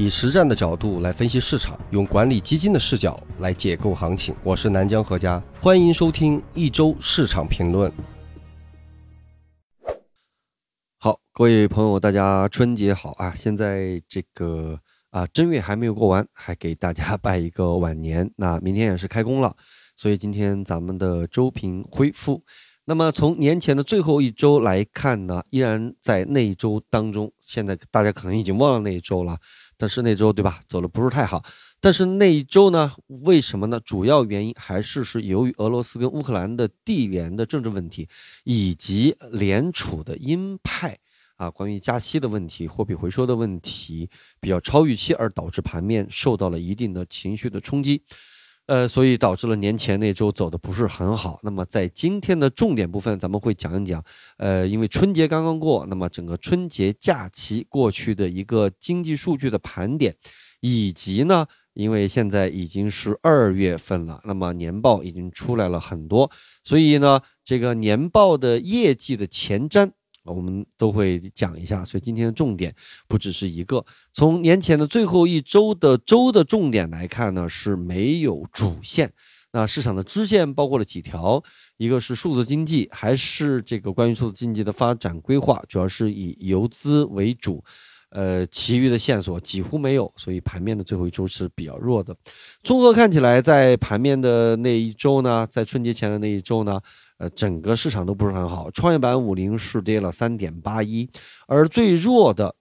以实战的角度来分析市场，用管理基金的视角来解构行情。我是南江何佳，欢迎收听一周市场评论。好，各位朋友，大家春节好啊！现在这个啊正月还没有过完，还给大家 拜一个晚年。那明天也是开工了，所以今天咱们的周评恢复。那么从年前的最后一周来看呢，依然在那一周当中。现在大家可能已经忘了那一周了。但是那周对吧，走的不是太好。但是那一周呢，为什么呢？主要原因还是是由于俄罗斯跟乌克兰的地缘的政治问题，以及联储的鹰派啊，关于加息的问题、货币回收的问题比较超预期，而导致盘面受到了一定的情绪的冲击。呃，所以导致了年前那周走的不是很好。那么在今天的重点部分，咱们会讲一讲。呃，因为春节刚刚过，那么整个春节假期过去的一个经济数据的盘点，以及呢，因为现在已经是二月份了，那么年报已经出来了很多，所以呢，这个年报的业绩的前瞻。我们都会讲一下，所以今天的重点不只是一个。从年前的最后一周的周的重点来看呢，是没有主线。那市场的支线包括了几条，一个是数字经济，还是这个关于数字经济的发展规划，主要是以游资为主。呃，其余的线索几乎没有，所以盘面的最后一周是比较弱的。综合看起来，在盘面的那一周呢，在春节前的那一周呢。呃，整个市场都不是很好，创业板五零是跌了三点八一，而最弱的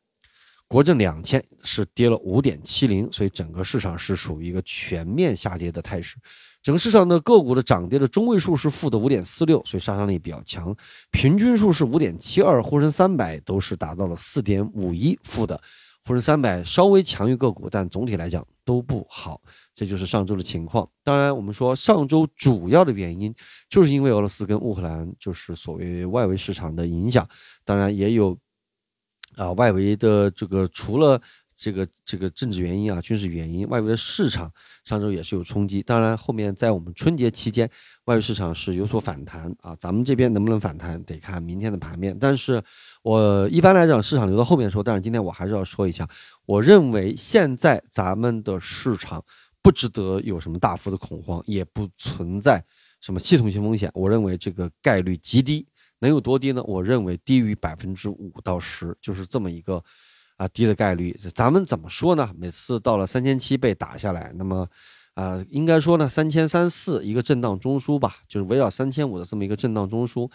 国证两千是跌了五点七零，所以整个市场是属于一个全面下跌的态势。整个市场的个股的涨跌的中位数是负的五点四六，所以杀伤力比较强，平均数是五点七二，沪深三百都是达到了四点五一负的，沪深三百稍微强于个股，但总体来讲都不好。这就是上周的情况。当然，我们说上周主要的原因，就是因为俄罗斯跟乌克兰就是所谓外围市场的影响。当然也有啊，外围的这个除了这个这个政治原因啊，军事原因，外围的市场上周也是有冲击。当然，后面在我们春节期间，外围市场是有所反弹啊。咱们这边能不能反弹，得看明天的盘面。但是我一般来讲，市场留到后面说。但是今天我还是要说一下，我认为现在咱们的市场。不值得有什么大幅的恐慌，也不存在什么系统性风险。我认为这个概率极低，能有多低呢？我认为低于百分之五到十，就是这么一个啊低的概率。咱们怎么说呢？每次到了三千七被打下来，那么啊，应该说呢三千三四一个震荡中枢吧，就是围绕三千五的这么一个震荡中枢。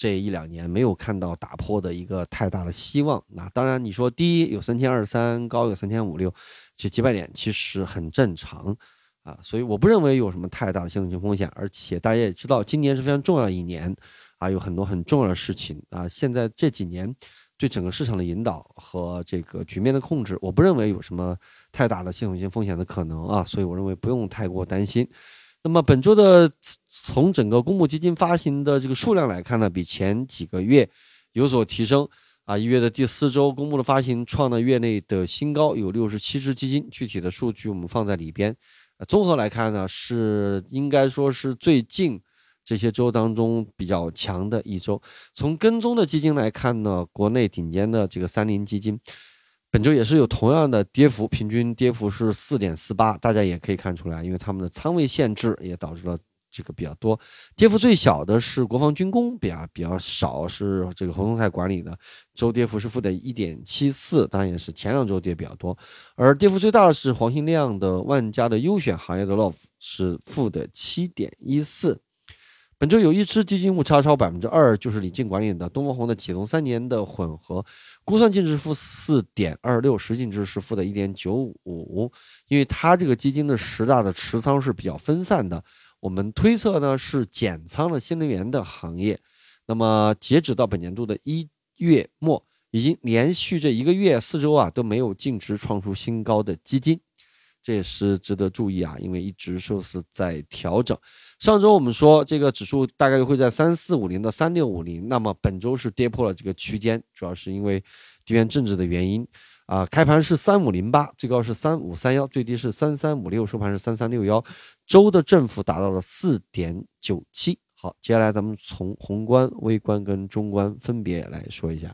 这一两年没有看到打破的一个太大的希望。那当然，你说低有三千二三，高有三千五六。这几百点其实很正常啊，所以我不认为有什么太大的系统性风险，而且大家也知道，今年是非常重要的一年啊，有很多很重要的事情啊。现在这几年对整个市场的引导和这个局面的控制，我不认为有什么太大的系统性风险的可能啊，所以我认为不用太过担心。那么本周的从整个公募基金发行的这个数量来看呢，比前几个月有所提升。啊，一月的第四周公布的发行创了月内的新高，有六十七只基金。具体的数据我们放在里边。综合来看呢，是应该说是最近这些周当中比较强的一周。从跟踪的基金来看呢，国内顶尖的这个三零基金，本周也是有同样的跌幅，平均跌幅是四点四八。大家也可以看出来，因为他们的仓位限制也导致了。这个比较多，跌幅最小的是国防军工，比较比较少，是这个侯松泰管理的，周跌幅是负的一点七四，当然也是前两周跌比较多，而跌幅最大的是黄兴亮的万家的优选行业的 LOF 是负的七点一四。本周有一只基金误差超百分之二，就是李静管理的东方红的启动三年的混合，估算净值负四点二六，实净值是负的一点九五，因为它这个基金的十大的持仓是比较分散的。我们推测呢是减仓了新能源的行业，那么截止到本年度的一月末，已经连续这一个月四周啊都没有净值创出新高的基金，这也是值得注意啊，因为一直说是在调整。上周我们说这个指数大概率会在三四五零到三六五零，那么本周是跌破了这个区间，主要是因为地缘政治的原因。啊，开盘是三五零八，最高是三五三幺，最低是三三五六，收盘是三三六幺，周的振幅达到了四点九七。好，接下来咱们从宏观、微观跟中观分别来说一下。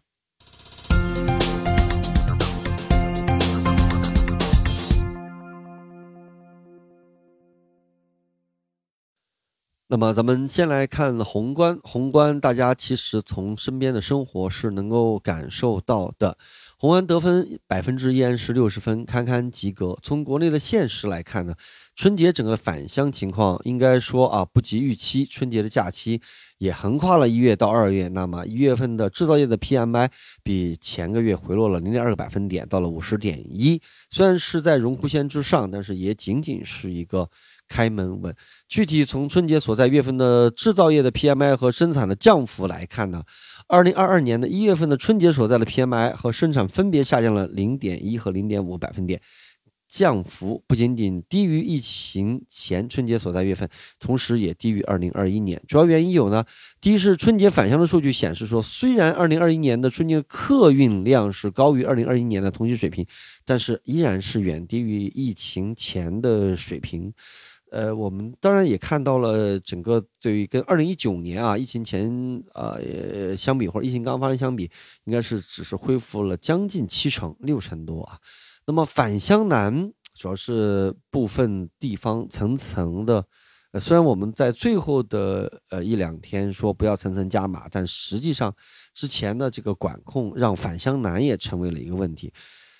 那么咱们先来看宏观，宏观大家其实从身边的生活是能够感受到的。宏观得分百分之依然是六十分，堪堪及格。从国内的现实来看呢，春节整个返乡情况应该说啊不及预期，春节的假期也横跨了一月到二月。那么一月份的制造业的 PMI 比前个月回落了零点二个百分点，到了五十点一，虽然是在荣枯线之上，但是也仅仅是一个。开门稳，具体从春节所在月份的制造业的 PMI 和生产的降幅来看呢，二零二二年的一月份的春节所在的 PMI 和生产分别下降了零点一和零点五个百分点，降幅不仅仅低于疫情前春节所在月份，同时也低于二零二一年。主要原因有呢，第一是春节返乡的数据显示说，虽然二零二一年的春节客运量是高于二零二一年的同期水平，但是依然是远低于疫情前的水平。呃，我们当然也看到了整个对于跟二零一九年啊疫情前呃相比，或者疫情刚发生相比，应该是只是恢复了将近七成六成多啊。那么返乡难主要是部分地方层层的，呃，虽然我们在最后的呃一两天说不要层层加码，但实际上之前的这个管控让返乡难也成为了一个问题。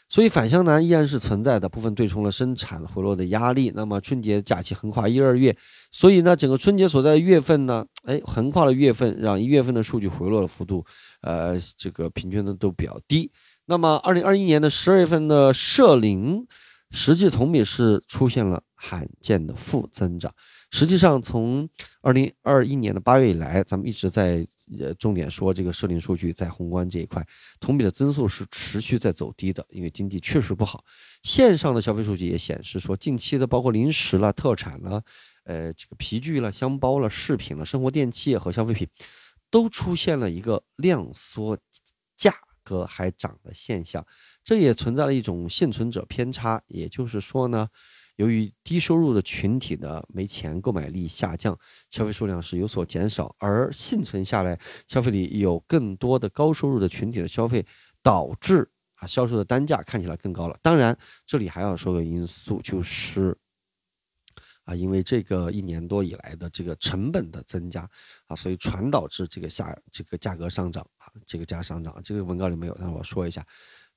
所以返乡难依然是存在的，部分对冲了生产回落的压力。那么春节假期横跨一二月，所以呢，整个春节所在的月份呢，哎，横跨了月份，让一月份的数据回落的幅度，呃，这个平均的都比较低。那么二零二一年的十二月份的社零，实际同比是出现了罕见的负增长。实际上，从二零二一年的八月以来，咱们一直在。呃，重点说这个设定数据在宏观这一块，同比的增速是持续在走低的，因为经济确实不好。线上的消费数据也显示说，近期的包括零食了、特产了、呃这个皮具了、箱包了、饰品了、生活电器和消费品，都出现了一个量缩，价格还涨的现象，这也存在了一种幸存者偏差，也就是说呢。由于低收入的群体的没钱，购买力下降，消费数量是有所减少，而幸存下来，消费里有更多的高收入的群体的消费，导致啊销售的单价看起来更高了。当然，这里还要说个因素，就是啊，因为这个一年多以来的这个成本的增加啊，所以传导致这个下这个价格上涨啊，这个价上涨，这个文稿里没有，让我说一下。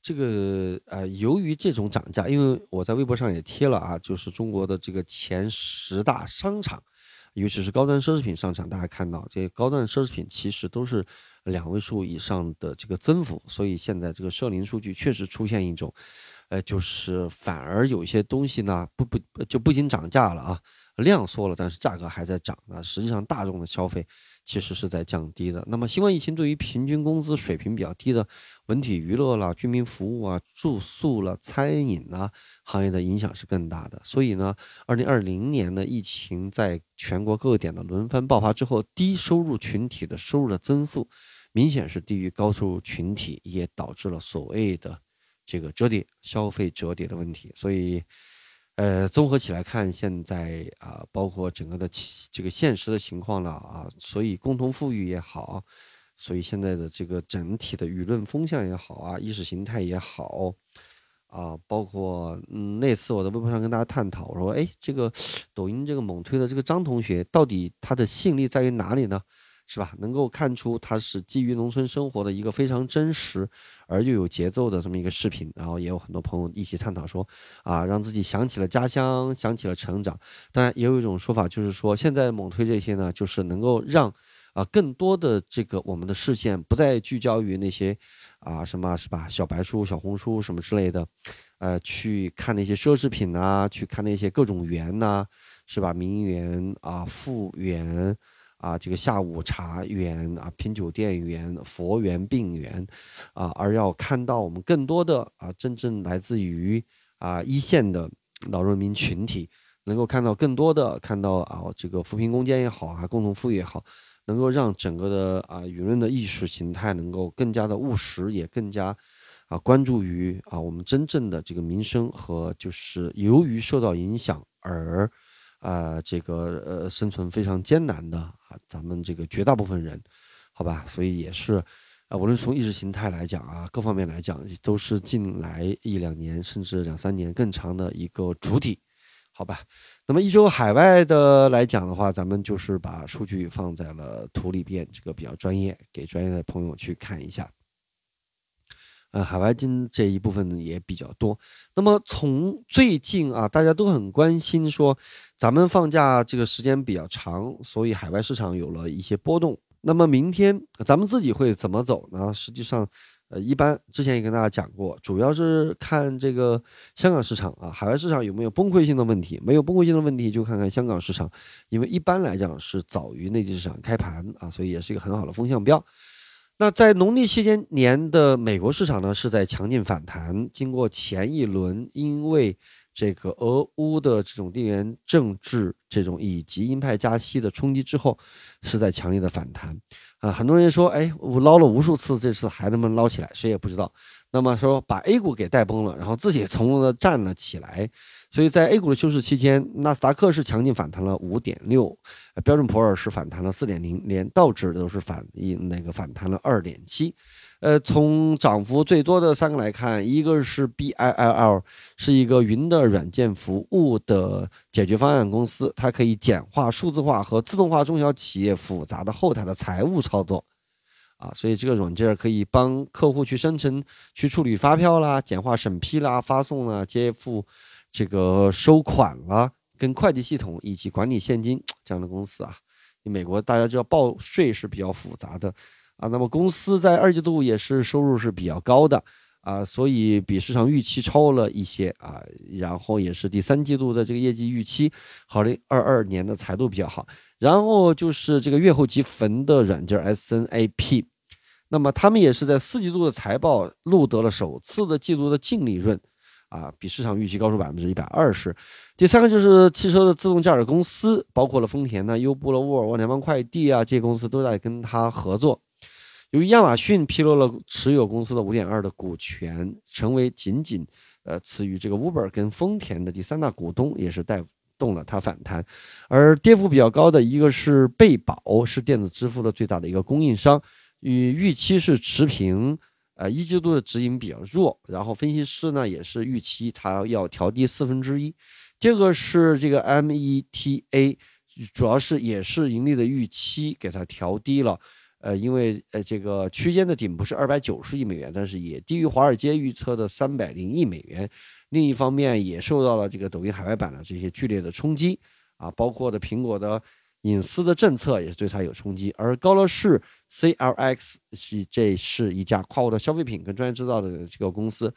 这个呃，由于这种涨价，因为我在微博上也贴了啊，就是中国的这个前十大商场，尤其是高端奢侈品商场，大家看到这些高端奢侈品其实都是两位数以上的这个增幅，所以现在这个社零数据确实出现一种，呃，就是反而有一些东西呢，不不就不仅涨价了啊，量缩了，但是价格还在涨啊，实际上大众的消费。其实是在降低的。那么，新冠疫情对于平均工资水平比较低的文体娱乐啦、居民服务啊、住宿了、餐饮啦行业的影响是更大的。所以呢，二零二零年的疫情在全国各个点的轮番爆发之后，低收入群体的收入的增速明显是低于高收入群体，也导致了所谓的这个折叠消费折叠的问题。所以。呃，综合起来看，现在啊，包括整个的这个现实的情况了啊，所以共同富裕也好，所以现在的这个整体的舆论风向也好啊，意识形态也好啊，包括嗯，那次我在微博上跟大家探讨我说，哎，这个抖音这个猛推的这个张同学，到底他的吸引力在于哪里呢？是吧？能够看出它是基于农村生活的一个非常真实而又有节奏的这么一个视频，然后也有很多朋友一起探讨说，啊，让自己想起了家乡，想起了成长。当然，也有一种说法就是说，现在猛推这些呢，就是能够让啊更多的这个我们的视线不再聚焦于那些啊什么是吧小白书、小红书什么之类的，呃，去看那些奢侈品啊，去看那些各种园呐，是吧？名园啊，富园。啊，这个下午茶园啊，品酒店园、佛园、病园，啊，而要看到我们更多的啊，真正来自于啊一线的老人民群体，能够看到更多的看到啊，这个扶贫攻坚也好啊，共同富裕也好，能够让整个的啊舆论的意识形态能够更加的务实，也更加啊关注于啊我们真正的这个民生和就是由于受到影响而。啊，这个呃，生存非常艰难的，啊咱们这个绝大部分人，好吧，所以也是，啊，无论从意识形态来讲啊，各方面来讲，都是近来一两年甚至两三年更长的一个主体。好吧？那么一周海外的来讲的话，咱们就是把数据放在了图里边，这个比较专业，给专业的朋友去看一下。呃，海外金这一部分也比较多。那么从最近啊，大家都很关心说，咱们放假这个时间比较长，所以海外市场有了一些波动。那么明天咱们自己会怎么走呢？实际上，呃，一般之前也跟大家讲过，主要是看这个香港市场啊，海外市场有没有崩溃性的问题？没有崩溃性的问题，就看看香港市场，因为一般来讲是早于内地市场开盘啊，所以也是一个很好的风向标。那在农历期间年的美国市场呢，是在强劲反弹。经过前一轮因为这个俄乌的这种地缘政治这种以及鹰派加息的冲击之后，是在强烈的反弹。啊，很多人说，哎，我捞了无数次，这次还能不能捞起来？谁也不知道。那么说把 A 股给带崩了，然后自己从容的站了起来。所以在 A 股的休市期间，纳斯达克是强劲反弹了五点六，标准普尔是反弹了四点零，连道指都是反一那个反弹了二点七。呃，从涨幅最多的三个来看，一个是 BILL，是一个云的软件服务的解决方案公司，它可以简化、数字化和自动化中小企业复杂的后台的财务操作。啊，所以这个软件可以帮客户去生成、去处理发票啦、简化审批啦、发送啦、接付。这个收款啦，跟会计系统以及管理现金这样的公司啊，美国大家知道报税是比较复杂的啊。那么公司在二季度也是收入是比较高的啊，所以比市场预期超了一些啊。然后也是第三季度的这个业绩预期，好的二二年的财度比较好。然后就是这个月后积分的软件 SNAP，那么他们也是在四季度的财报录得了首次的季度的净利润。啊，比市场预期高出百分之一百二十。第三个就是汽车的自动驾驶公司，包括了丰田呢、优步了、沃尔沃、联邦快递啊，这些公司都在跟他合作。由于亚马逊披露了持有公司的五点二的股权，成为仅仅呃次于这个 Uber 跟丰田的第三大股东，也是带动了它反弹。而跌幅比较高的一个是贝宝，是电子支付的最大的一个供应商，与预期是持平。呃，一季度的指引比较弱，然后分析师呢也是预期它要调低四分之一。这个是这个 META，主要是也是盈利的预期给它调低了。呃，因为呃这个区间的顶部是二百九十亿美元，但是也低于华尔街预测的三百零亿美元。另一方面也受到了这个抖音海外版的这些剧烈的冲击啊，包括的苹果的。隐私的政策也是对它有冲击，而高乐士 CLX 是这是一家跨国的消费品跟专业制造的这个公司，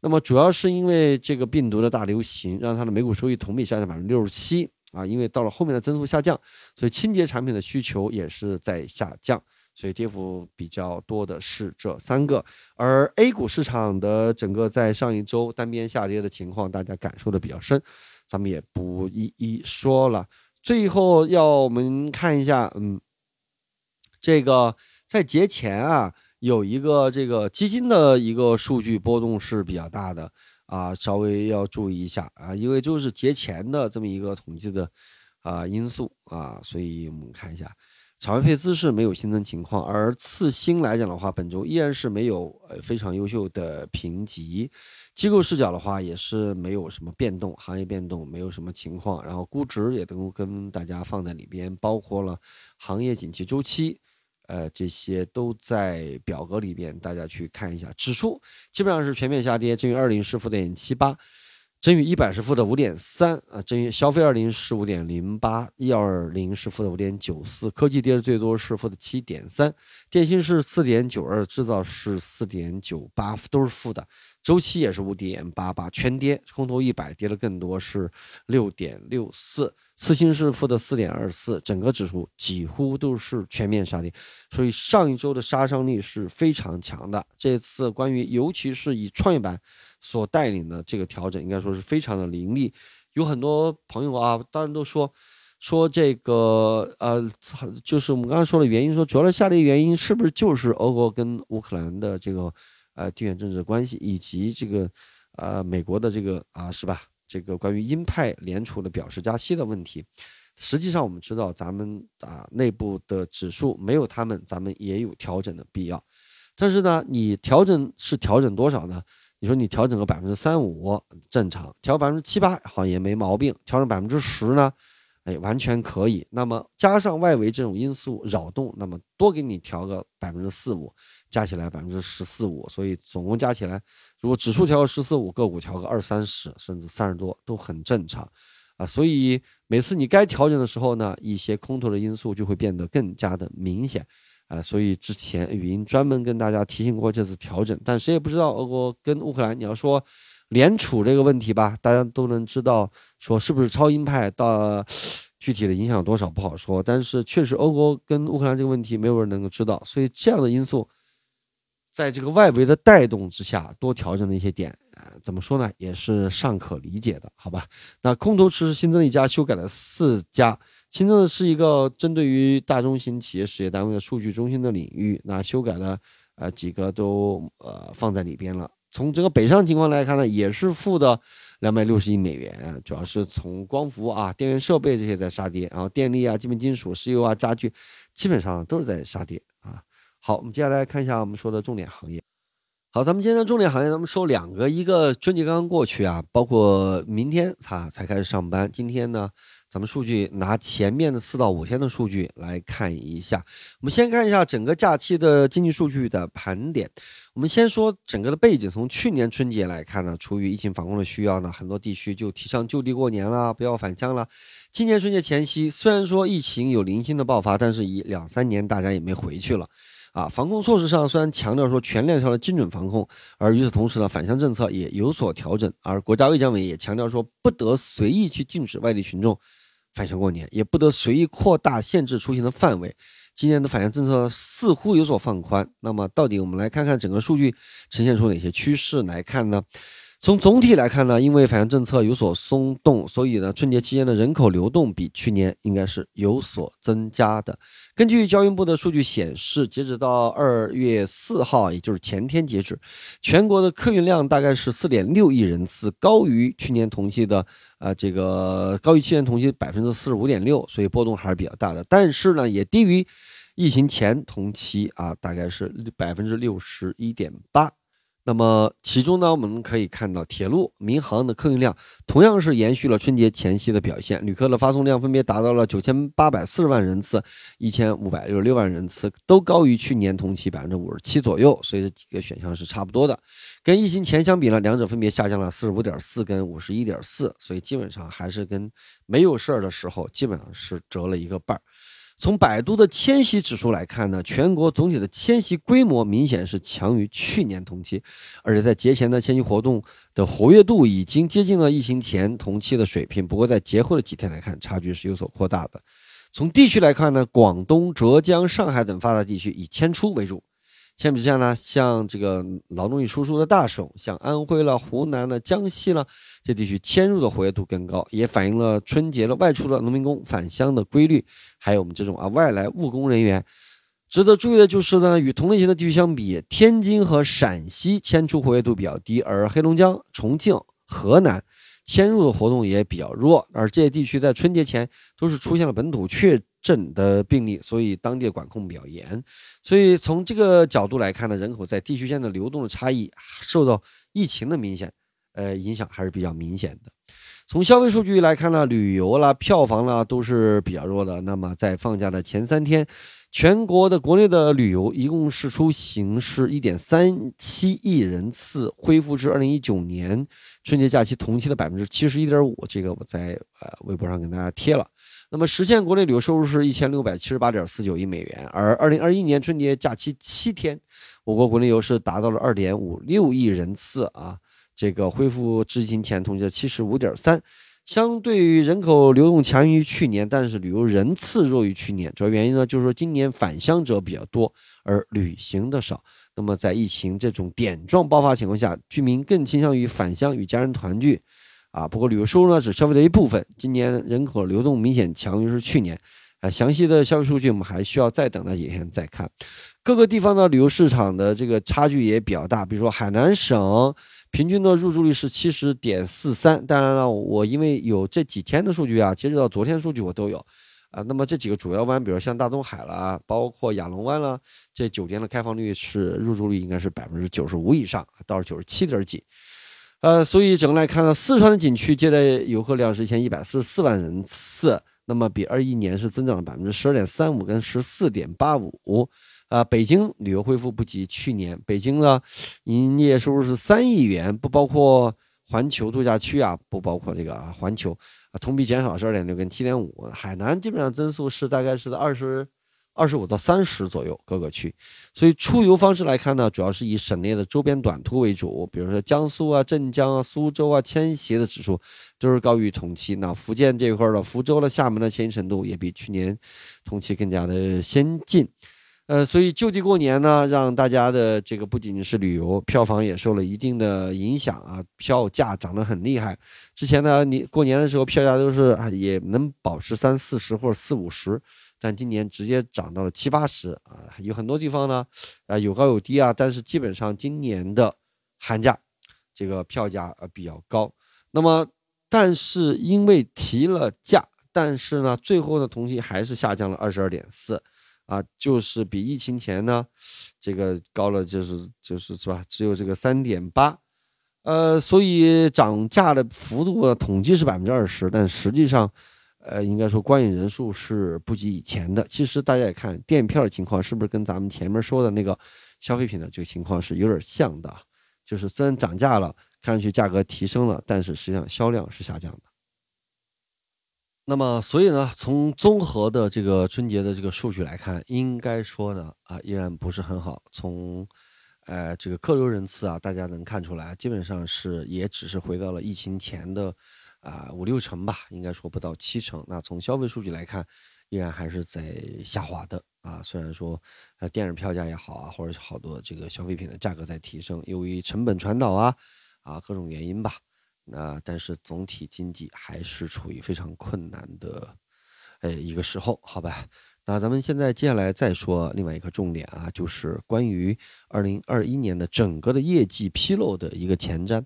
那么主要是因为这个病毒的大流行，让它的每股收益同比下降百分之六十七啊，因为到了后面的增速下降，所以清洁产品的需求也是在下降，所以跌幅比较多的是这三个，而 A 股市场的整个在上一周单边下跌的情况，大家感受的比较深，咱们也不一一说了。最后要我们看一下，嗯，这个在节前啊，有一个这个基金的一个数据波动是比较大的啊，稍微要注意一下啊，因为就是节前的这么一个统计的啊因素啊，所以我们看一下。场外配资是没有新增情况，而次新来讲的话，本周依然是没有呃非常优秀的评级。机构视角的话，也是没有什么变动，行业变动没有什么情况。然后估值也都跟大家放在里边，包括了行业景气周期，呃，这些都在表格里边，大家去看一下。指数基本上是全面下跌，正于二零是负点七八。真宇一百是负的五点三啊，真宇消费二零是五点零八，一二零是负的五点九四，科技跌的最多是负的七点三，电信是四点九二，制造是四点九八，都是负的，周期也是五点八八，全跌，空头一百跌的更多是六点六四。次新是负的四点二四，整个指数几乎都是全面杀跌，所以上一周的杀伤力是非常强的。这次关于尤其是以创业板所带领的这个调整，应该说是非常的凌厉。有很多朋友啊，当然都说说这个呃，就是我们刚刚说的原因，说主要的下跌原因是不是就是俄国跟乌克兰的这个呃地缘政治关系，以及这个呃美国的这个啊是吧？这个关于鹰派联储的表示加息的问题，实际上我们知道，咱们啊内部的指数没有他们，咱们也有调整的必要。但是呢，你调整是调整多少呢？你说你调整个百分之三五正常，调百分之七八好像也没毛病，调整百分之十呢，哎，完全可以。那么加上外围这种因素扰动，那么多给你调个百分之四五，加起来百分之十四五，所以总共加起来，如果指数调个十四五，个股调个二三十，甚至三十多都很正常啊。所以每次你该调整的时候呢，一些空头的因素就会变得更加的明显。啊，所以之前语音专门跟大家提醒过这次调整，但谁也不知道俄国跟乌克兰，你要说联储这个问题吧，大家都能知道，说是不是超鹰派，到具体的影响多少不好说，但是确实俄国跟乌克兰这个问题没有人能够知道，所以这样的因素，在这个外围的带动之下，多调整的一些点，怎么说呢，也是尚可理解的，好吧？那空头池新增一家，修改了四家。新增的是一个针对于大中型企业事业单位的数据中心的领域，那修改了呃几个都呃放在里边了。从整个北上情况来看呢，也是负的两百六十亿美元，主要是从光伏啊、电源设备这些在杀跌，然后电力啊、基本金属、石油啊、家具基本上都是在杀跌啊。好，我们接下来看一下我们说的重点行业。好，咱们今天重点行业，咱们说两个，一个春节刚刚过去啊，包括明天才才开始上班，今天呢。咱们数据拿前面的四到五天的数据来看一下。我们先看一下整个假期的经济数据的盘点。我们先说整个的背景，从去年春节来看呢，出于疫情防控的需要呢，很多地区就提倡就地过年啦，不要返乡了。今年春节前夕，虽然说疫情有零星的爆发，但是以两三年大家也没回去了。啊，防控措施上虽然强调说全链条的精准防控，而与此同时呢，返乡政策也有所调整。而国家卫健委也强调说，不得随意去禁止外地群众。返乡过年也不得随意扩大限制出行的范围。今年的返乡政策似乎有所放宽。那么，到底我们来看看整个数据呈现出哪些趋势来看呢？从总体来看呢，因为返乡政策有所松动，所以呢，春节期间的人口流动比去年应该是有所增加的。根据交运部的数据显示，截止到二月四号，也就是前天截止，全国的客运量大概是四点六亿人次，高于去年同期的。啊，这个高于去年同期百分之四十五点六，所以波动还是比较大的。但是呢，也低于疫情前同期啊，大概是百分之六十一点八。那么其中呢，我们可以看到铁路、民航的客运量同样是延续了春节前夕的表现，旅客的发送量分别达到了九千八百四十万人次、一千五百六十六万人次，都高于去年同期百分之五十七左右。所以这几个选项是差不多的。跟疫情前相比呢，两者分别下降了四十五点四跟五十一点四，所以基本上还是跟没有事儿的时候基本上是折了一个半儿。从百度的迁徙指数来看呢，全国总体的迁徙规模明显是强于去年同期，而且在节前的迁徙活动的活跃度已经接近了疫情前同期的水平。不过在节后的几天来看，差距是有所扩大的。从地区来看呢，广东、浙江、上海等发达地区以迁出为主。相比之下呢，像这个劳动力输出的大省，像安徽了、湖南了、江西了，这地区迁入的活跃度更高，也反映了春节的外出的农民工返乡的规律。还有我们这种啊外来务工人员，值得注意的就是呢，与同类型的地区相比，天津和陕西迁出活跃度比较低，而黑龙江、重庆、河南迁入的活动也比较弱。而这些地区在春节前都是出现了本土确。症的病例，所以当地的管控比较严，所以从这个角度来看呢，人口在地区间的流动的差异受到疫情的明显呃影响还是比较明显的。从消费数据来看呢，旅游啦、票房啦都是比较弱的。那么在放假的前三天，全国的国内的旅游一共是出行是一点三七亿人次，恢复至二零一九年春节假期同期的百分之七十一点五。这个我在呃微博上给大家贴了。那么实现国内旅游收入是一千六百七十八点四九亿美元，而二零二一年春节假期七天，我国国内游是达到了二点五六亿人次啊，这个恢复至疫情前同期的七十五点三。相对于人口流动强于去年，但是旅游人次弱于去年，主要原因呢就是说今年返乡者比较多，而旅行的少。那么在疫情这种点状爆发情况下，居民更倾向于返乡与家人团聚。啊，不过旅游收入呢只消费的一部分。今年人口流动明显强于是去年，啊，详细的消费数据我们还需要再等那几天再看。各个地方的旅游市场的这个差距也比较大，比如说海南省平均的入住率是七十点四三。当然了，我因为有这几天的数据啊，截止到昨天数据我都有，啊。那么这几个主要湾，比如像大东海了，包括亚龙湾了，这酒店的开放率是入住率应该是百分之九十五以上，到九十七点几。呃，所以整个来看呢，四川的景区接待游客量是一千一百四十四万人次，那么比二一年是增长了百分之十二点三五跟十四点八五。啊，北京旅游恢复不及去年，北京呢营业收入是三亿元，不包括环球度假区啊，不包括这个环球，同比减少十二点六跟七点五。海南基本上增速是大概是在二十。二十五到三十左右各个区，所以出游方式来看呢，主要是以省内的周边短途为主，比如说江苏啊、镇江啊、苏州啊，迁徙的指数都是高于同期。那福建这一块儿的福州的厦门的迁徙程度也比去年同期更加的先进。呃，所以就地过年呢，让大家的这个不仅仅是旅游，票房也受了一定的影响啊，票价涨得很厉害。之前呢，你过年的时候票价都是啊，也能保持三四十或者四五十。但今年直接涨到了七八十啊，有很多地方呢，啊有高有低啊，但是基本上今年的寒假这个票价呃比较高。那么，但是因为提了价，但是呢，最后的同期还是下降了二十二点四，啊，就是比疫情前呢这个高了，就是就是是吧？只有这个三点八，呃，所以涨价的幅度统计是百分之二十，但实际上。呃，应该说观影人数是不及以前的。其实大家也看电影票的情况，是不是跟咱们前面说的那个消费品的这个情况是有点像的？就是虽然涨价了，看上去价格提升了，但是实际上销量是下降的。那么，所以呢，从综合的这个春节的这个数据来看，应该说呢，啊，依然不是很好。从，呃，这个客流人次啊，大家能看出来，基本上是也只是回到了疫情前的。啊，五六成吧，应该说不到七成。那从消费数据来看，依然还是在下滑的啊。虽然说，呃，电影票价也好啊，或者是好多这个消费品的价格在提升，由于成本传导啊，啊各种原因吧。那但是总体经济还是处于非常困难的，呃一个时候，好吧。那咱们现在接下来再说另外一个重点啊，就是关于二零二一年的整个的业绩披露的一个前瞻。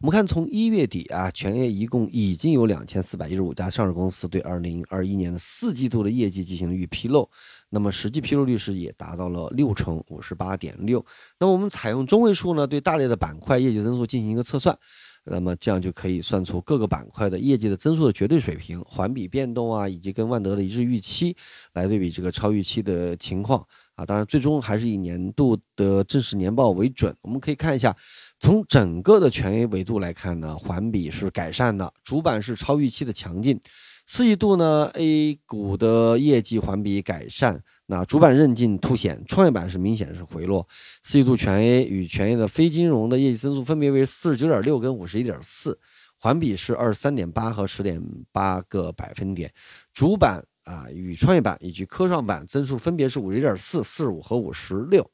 我们看从一月底啊，全业一共已经有两千四百一十五家上市公司对二零二一年的四季度的业绩进行了预披露，那么实际披露率是也达到了六成五十八点六。那么我们采用中位数呢，对大类的板块业绩增速进行一个测算。那么这样就可以算出各个板块的业绩的增速的绝对水平、环比变动啊，以及跟万德的一致预期来对比这个超预期的情况啊。当然，最终还是以年度的正式年报为准。我们可以看一下，从整个的全 A 维度来看呢，环比是改善的，主板是超预期的强劲。四季度呢，A 股的业绩环比改善。那主板韧劲凸显，创业板是明显是回落。四季度全 A 与全 A 的非金融的业绩增速分别为四十九点六跟五十一点四，环比是二十三点八和十点八个百分点。主板啊与创业板以及科创板增速分别是五十一点四、四十五和五十六，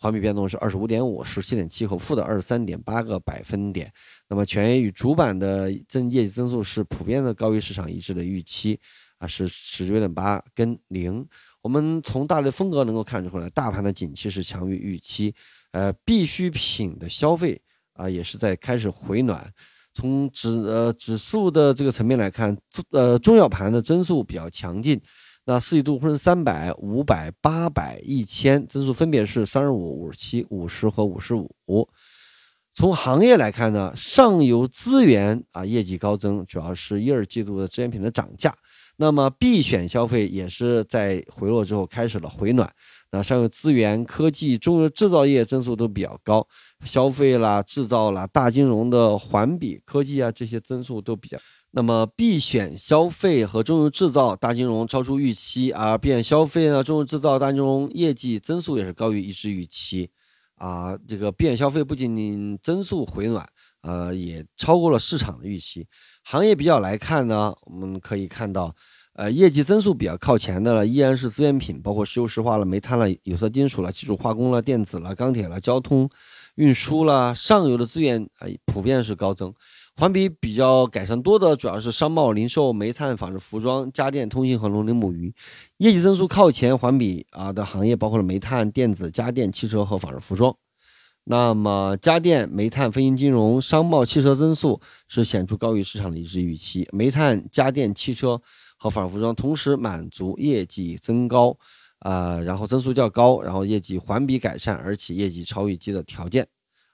环比变动是二十五点五、十七点七和负的二十三点八个百分点。那么全 A 与主板的增业绩增速是普遍的高于市场一致的预期啊，是十九点八跟零。我们从大类风格能够看出来，大盘的景气是强于预期，呃，必需品的消费啊也是在开始回暖。从指呃指数的这个层面来看，呃中小盘的增速比较强劲。那四季度沪深三百、五百、八百、一千增速分别是三十五、五十七、五十和五十五。从行业来看呢，上游资源啊业绩高增，主要是一二季度的资源品的涨价。那么必选消费也是在回落之后开始了回暖，那上游资源、科技、中游制造业增速都比较高，消费啦、制造啦、大金融的环比、科技啊这些增速都比较。那么必选消费和中游制造、大金融超出预期，而必选消费呢、中游制造、大金融业绩增速也是高于一致预期，啊，这个必选消费不仅仅增速回暖，呃，也超过了市场的预期。行业比较来看呢，我们可以看到，呃，业绩增速比较靠前的了，依然是资源品，包括石油石化了、煤炭了、有色金属了、基础化工了、电子了、钢铁了、交通运输了，上游的资源啊，普遍是高增。环比比较改善多的，主要是商贸、零售、煤炭、纺织、服装、家电、通信和农林牧渔。业绩增速靠前环比啊的行业，包括了煤炭、电子、家电、汽车和纺织服装。那么家电、煤炭、非银金融、商贸、汽车增速是显著高于市场的一致预期。煤炭、家电、汽车和纺织服装同时满足业绩增高，啊，然后增速较高，然后业绩环比改善，而且业绩超预期的条件，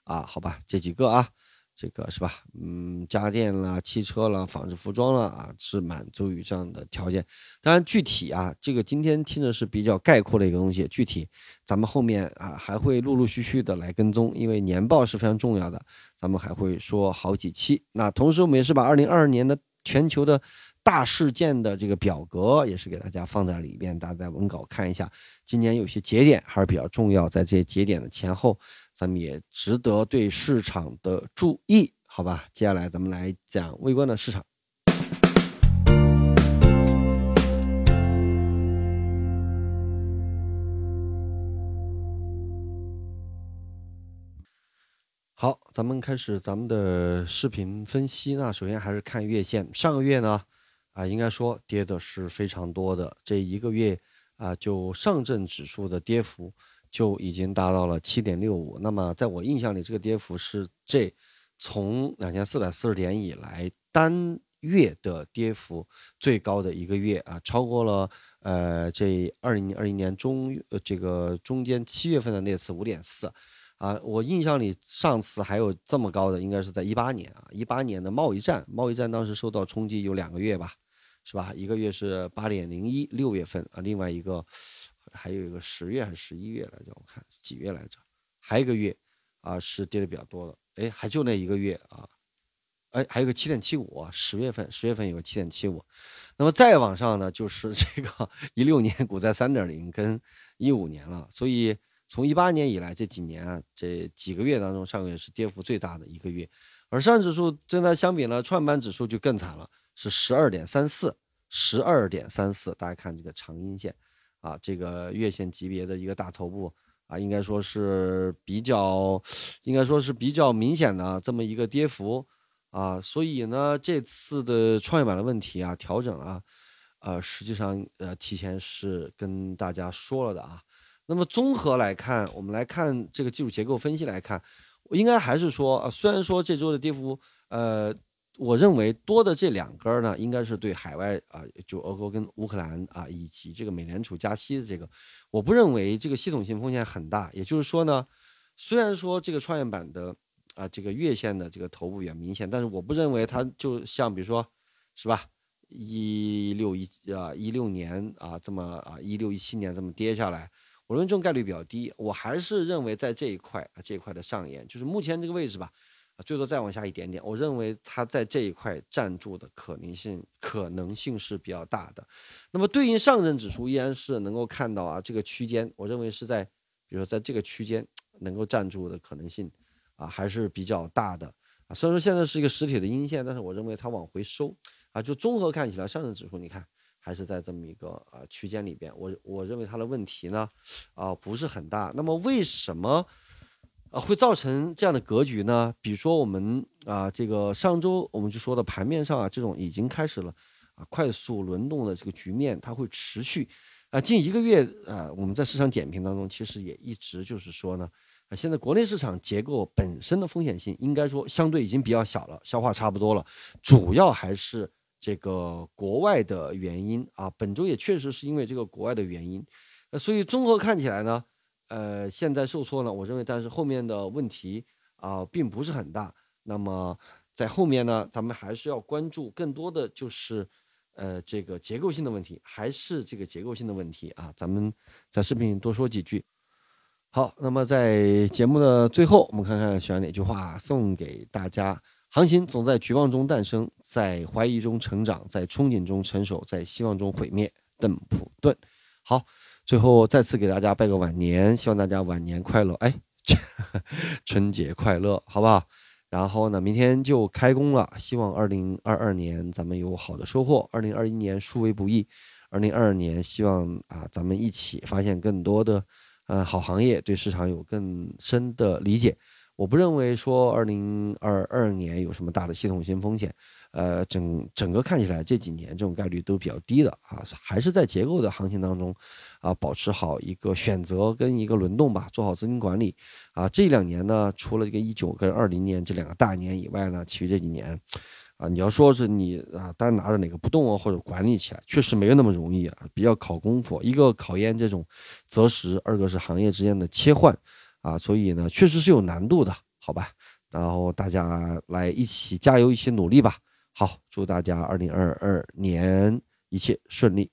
啊，好吧，这几个啊。这个是吧？嗯，家电啦、汽车啦、纺织服装啦啊，是满足于这样的条件。当然，具体啊，这个今天听的是比较概括的一个东西。具体咱们后面啊还会陆陆续续的来跟踪，因为年报是非常重要的，咱们还会说好几期。那同时，我们也是把二零二二年的全球的大事件的这个表格也是给大家放在里边，大家在文稿看一下。今年有些节点还是比较重要，在这些节点的前后。咱们也值得对市场的注意，好吧？接下来咱们来讲微观的市场。好，咱们开始咱们的视频分析。那首先还是看月线，上个月呢，啊，应该说跌的是非常多的，这一个月啊，就上证指数的跌幅。就已经达到了七点六五，那么在我印象里，这个跌幅是这从两千四百四十点以来单月的跌幅最高的一个月啊，超过了呃这二零二一年中这个中间七月份的那次五点四啊，我印象里上次还有这么高的，应该是在一八年啊，一八年的贸易战，贸易战当时受到冲击有两个月吧，是吧？一个月是八点零一，六月份啊，另外一个。还有一个十月还是十一月来着？我看几月来着？还有一个月啊，是跌的比较多的。哎，还就那一个月啊。哎，还有个七点七五，十月份，十月份有个七点七五。那么再往上呢，就是这个 一六年股灾三点零跟一五年了。所以从一八年以来这几年啊，这几个月当中，上个月是跌幅最大的一个月。而上证指数跟它相比呢，创业板指数就更惨了，是十二点三四，十二点三四。大家看这个长阴线。啊，这个月线级别的一个大头部啊，应该说是比较，应该说是比较明显的这么一个跌幅啊，所以呢，这次的创业板的问题啊，调整啊，呃，实际上呃，提前是跟大家说了的啊。那么综合来看，我们来看这个技术结构分析来看，应该还是说，啊，虽然说这周的跌幅，呃。我认为多的这两根呢，应该是对海外啊，就俄国跟乌克兰啊，以及这个美联储加息的这个，我不认为这个系统性风险很大。也就是说呢，虽然说这个创业板的啊这个月线的这个头部比较明显，但是我不认为它就像比如说，是吧？一六一啊一六年啊这么啊一六一七年这么跌下来，我认为这种概率比较低。我还是认为在这一块啊这一块的上沿，就是目前这个位置吧。最多再往下一点点，我认为它在这一块站住的可能性可能性是比较大的。那么对应上证指数依然是能够看到啊，这个区间，我认为是在，比如说在这个区间能够站住的可能性啊还是比较大的啊。虽然说现在是一个实体的阴线，但是我认为它往回收啊，就综合看起来，上证指数你看还是在这么一个啊区间里边，我我认为它的问题呢啊不是很大。那么为什么？啊，会造成这样的格局呢？比如说我们啊，这个上周我们就说的盘面上啊，这种已经开始了啊，快速轮动的这个局面，它会持续啊，近一个月啊，我们在市场点评当中其实也一直就是说呢，啊，现在国内市场结构本身的风险性应该说相对已经比较小了，消化差不多了，主要还是这个国外的原因啊，本周也确实是因为这个国外的原因，呃，所以综合看起来呢。呃，现在受挫呢，我认为，但是后面的问题啊，并不是很大。那么在后面呢，咱们还是要关注更多的就是，呃，这个结构性的问题，还是这个结构性的问题啊。咱们在视频多说几句。好，那么在节目的最后，我们看看选哪句话送给大家：航行总在绝望中诞生，在怀疑中成长，在憧憬中成熟，在希望中毁灭。邓普顿。好。最后再次给大家拜个晚年，希望大家晚年快乐，哎，春节快乐，好不好？然后呢，明天就开工了，希望二零二二年咱们有好的收获。二零二一年殊为不易，二零二二年希望啊，咱们一起发现更多的呃好行业，对市场有更深的理解。我不认为说二零二二年有什么大的系统性风险，呃，整整个看起来这几年这种概率都比较低的啊，还是在结构的行情当中啊，保持好一个选择跟一个轮动吧，做好资金管理啊。这两年呢，除了这个一九跟二零年这两个大年以外呢，其余这几年。啊，你要说是你啊，单拿着哪个不动啊，或者管理起来，确实没有那么容易啊，比较考功夫。一个考验这种择时，二个是行业之间的切换啊，所以呢，确实是有难度的，好吧？然后大家来一起加油，一起努力吧。好，祝大家二零二二年一切顺利。